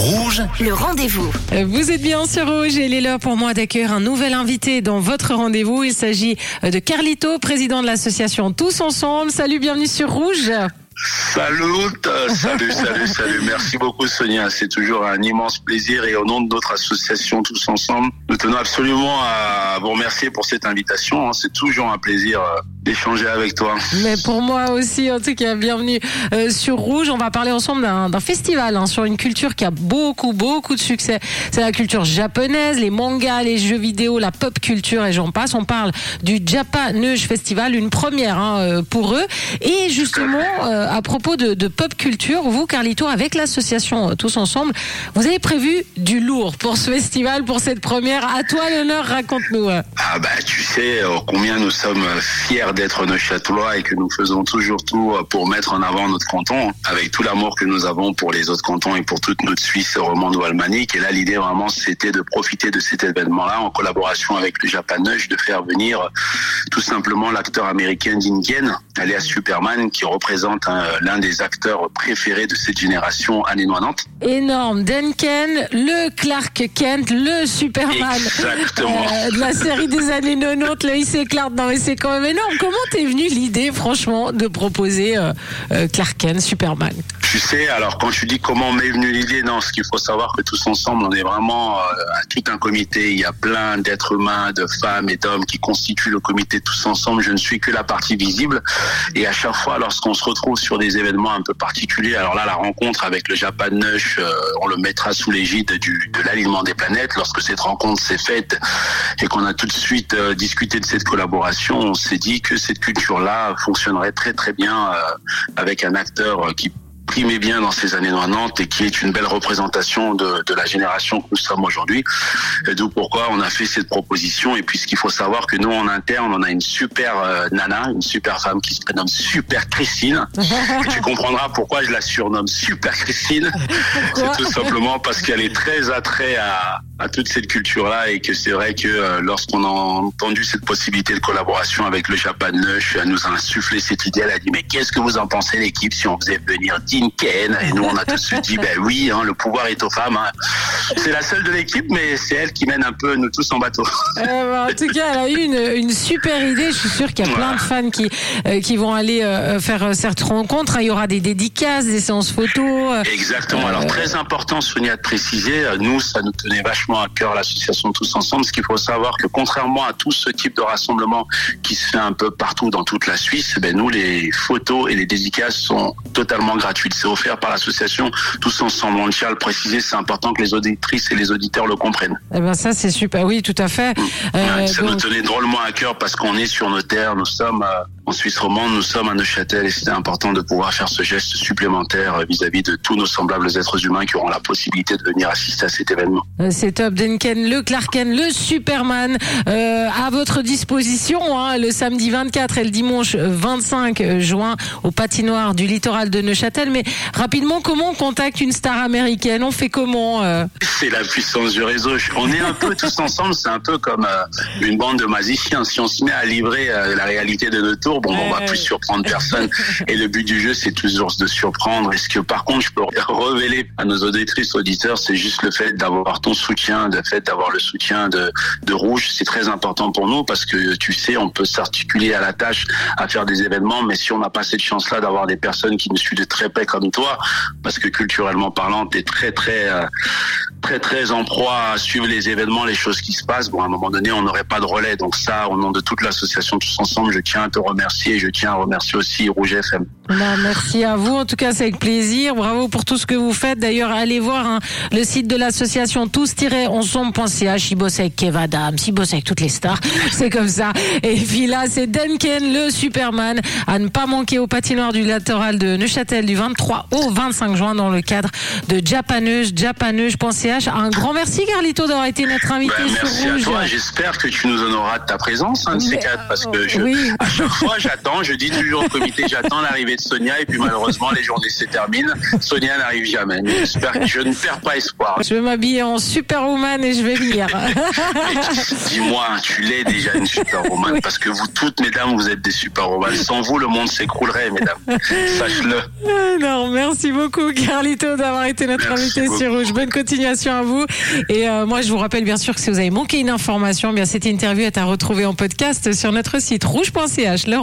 Rouge, Le rendez-vous. Vous êtes bien sur Rouge et il est l'heure pour moi d'accueillir un nouvel invité dans votre rendez-vous. Il s'agit de Carlito, président de l'association Tous Ensemble. Salut, bienvenue sur Rouge. Salut, euh, salut, salut, salut. Merci beaucoup Sonia. C'est toujours un immense plaisir et au nom de notre association tous ensemble, nous tenons absolument à vous remercier pour cette invitation. hein. C'est toujours un plaisir euh, d'échanger avec toi. Mais pour moi aussi, en tout cas, bienvenue euh, sur Rouge. On va parler ensemble d'un festival hein, sur une culture qui a beaucoup, beaucoup de succès. C'est la culture japonaise, les mangas, les jeux vidéo, la pop culture et j'en passe. On parle du Japanese Festival, une première hein, pour eux. Et justement, euh, à propos de, pop culture, vous, Carlito, avec l'association Tous Ensemble, vous avez prévu du lourd pour ce festival, pour cette première. À toi l'honneur, raconte-nous. Ah bah tu sais euh, combien nous sommes euh, fiers d'être Neuchâtelois et que nous faisons toujours tout euh, pour mettre en avant notre canton, avec tout l'amour que nous avons pour les autres cantons et pour toute notre Suisse romande ou almanique. Et là l'idée vraiment c'était de profiter de cet événement-là en collaboration avec le Japanush, de faire venir tout simplement l'acteur américain Dingen, alias Superman, qui représente euh, l'un des acteurs préférés de cette génération années 90. Énorme. Duncan, le Clark Kent, le Superman Exactement. euh, de la série des années 90. Là, il s'éclate. Non, mais c'est quand même énorme. Comment t'es venu l'idée, franchement, de proposer euh, euh, Clark Kent, Superman? Tu sais, alors quand tu dis comment m'est venue l'idée, non, ce qu'il faut savoir que tous ensemble, on est vraiment euh, à tout un comité. Il y a plein d'êtres humains, de femmes et d'hommes qui constituent le comité tous ensemble. Je ne suis que la partie visible. Et à chaque fois, lorsqu'on se retrouve sur des événements un peu particuliers, alors là, la rencontre avec le Japan Nush, euh, on le mettra sous l'égide de l'alignement des planètes. Lorsque cette rencontre s'est faite et qu'on a tout de suite euh, discuté de cette collaboration, on s'est dit que cette culture-là fonctionnerait très très bien euh, avec un acteur qui primait bien dans ces années 90 et qui est une belle représentation de, la génération que nous sommes aujourd'hui. D'où pourquoi on a fait cette proposition. Et puis ce qu'il faut savoir que nous en interne, on a une super euh, nana, une super femme qui se prénomme Super Christine. et tu comprendras pourquoi je la surnomme Super Christine. C'est tout simplement parce qu'elle est très attrait à, toute cette culture-là et que c'est vrai que euh, lorsqu'on a entendu cette possibilité de collaboration avec le Japan Nush, elle nous a insufflé cette idée. Elle a dit mais qu'est-ce que vous en pensez l'équipe si on faisait venir 10 et nous, on a tout de suite dit, ben oui, hein, le pouvoir est aux femmes. Hein. C'est la seule de l'équipe, mais c'est elle qui mène un peu nous tous en bateau. Euh, en tout cas, elle a eu une, super idée. Je suis sûre qu'il y a plein de fans qui, euh, qui vont aller euh, faire cette rencontre. Il y aura des dédicaces, des séances photos. Exactement. Alors, très important, Sonia, de préciser, nous, ça nous tenait vachement à cœur, l'association Tous Ensemble, ce qu'il faut savoir que contrairement à tout ce type de rassemblement qui se fait un peu partout dans toute la Suisse, eh ben, nous, les photos et les dédicaces sont totalement gratuites. C'est offert par l'association Tous Ensemble. On tient à le préciser, c'est important que les auditrices et les auditeurs le comprennent. Eh ben ça, c'est super. Oui, tout à fait. Euh, Ouais, ça nous tenait drôlement à cœur parce qu'on est sur nos terres, nous sommes euh, en Suisse romande, nous sommes à Neuchâtel et c'était important de pouvoir faire ce geste supplémentaire vis-à-vis de tous nos semblables êtres humains qui auront la possibilité de venir assister à cet événement. Euh, C'est top, Duncan, le Clark Kent, le Superman, euh, à votre disposition hein, le samedi 24 et le dimanche 25 juin au patinoire du littoral de Neuchâtel. Mais rapidement, comment on contacte une star américaine? On fait comment euh? C'est la puissance du réseau. On est un peu tous ensemble, c'est un peu comme euh, une bande de magiciens. Si on se met à livrer la réalité de notre tour, bon, on va plus surprendre personne. Et le but du jeu, c'est toujours de surprendre. Et ce que par contre, je peux révéler à nos auditrices, auditeurs, c'est juste le fait d'avoir ton soutien, le fait d'avoir le soutien de, de Rouge. C'est très important pour nous parce que tu sais, on peut s'articuler à la tâche à faire des événements, mais si on n'a pas cette chance-là d'avoir des personnes qui nous suivent de très près comme toi, parce que culturellement parlant, t'es très très euh, très très en proie à suivre les événements, les choses qui se passent. Bon, à un moment donné, on n'aurait pas de relais. Donc ça, au nom de toute l'association Tous Ensemble, je tiens à te remercier et je tiens à remercier aussi Rouge FM. Bah, merci à vous. En tout cas, c'est avec plaisir. Bravo pour tout ce que vous faites. D'ailleurs, allez voir hein, le site de l'association tous-ensemble.ch. Il bosse avec Kev Adams, il bosse avec toutes les stars. C'est comme ça. Et puis là, c'est Duncan, le Superman, à ne pas manquer au patinoire du littoral de Neuchâtel du 23 au 25 juin dans le cadre de Japaneuse, japaneuse.ch. Un grand merci, Carlito, d'avoir été notre invité Ben, sur merci à Rouge. toi. J'espère que tu nous honoras de ta présence, hein, de ces quatre, parce que je, oui. à chaque fois, moi, j'attends. Je dis toujours au comité, j'attends l'arrivée de Sonia. Et puis malheureusement, les journées se terminent. Sonia n'arrive jamais. Mais j'espère que je ne perds pas espoir. Je vais m'habiller en superwoman et je vais venir. Dis-moi, tu l'es déjà une superwoman. Parce que vous toutes, mesdames, vous êtes des superwoman. Sans vous, le monde s'écroulerait, mesdames. Sache-le. Ah, non, merci beaucoup, Carlito, d'avoir été notre invité sur Rouge. Bonne continuation à vous. Et euh, moi, je vous rappelle bien sûr que si vous avez manqué une information, eh bien cette interview est à retrouver en podcast sur notre site rouge.ch. Laurent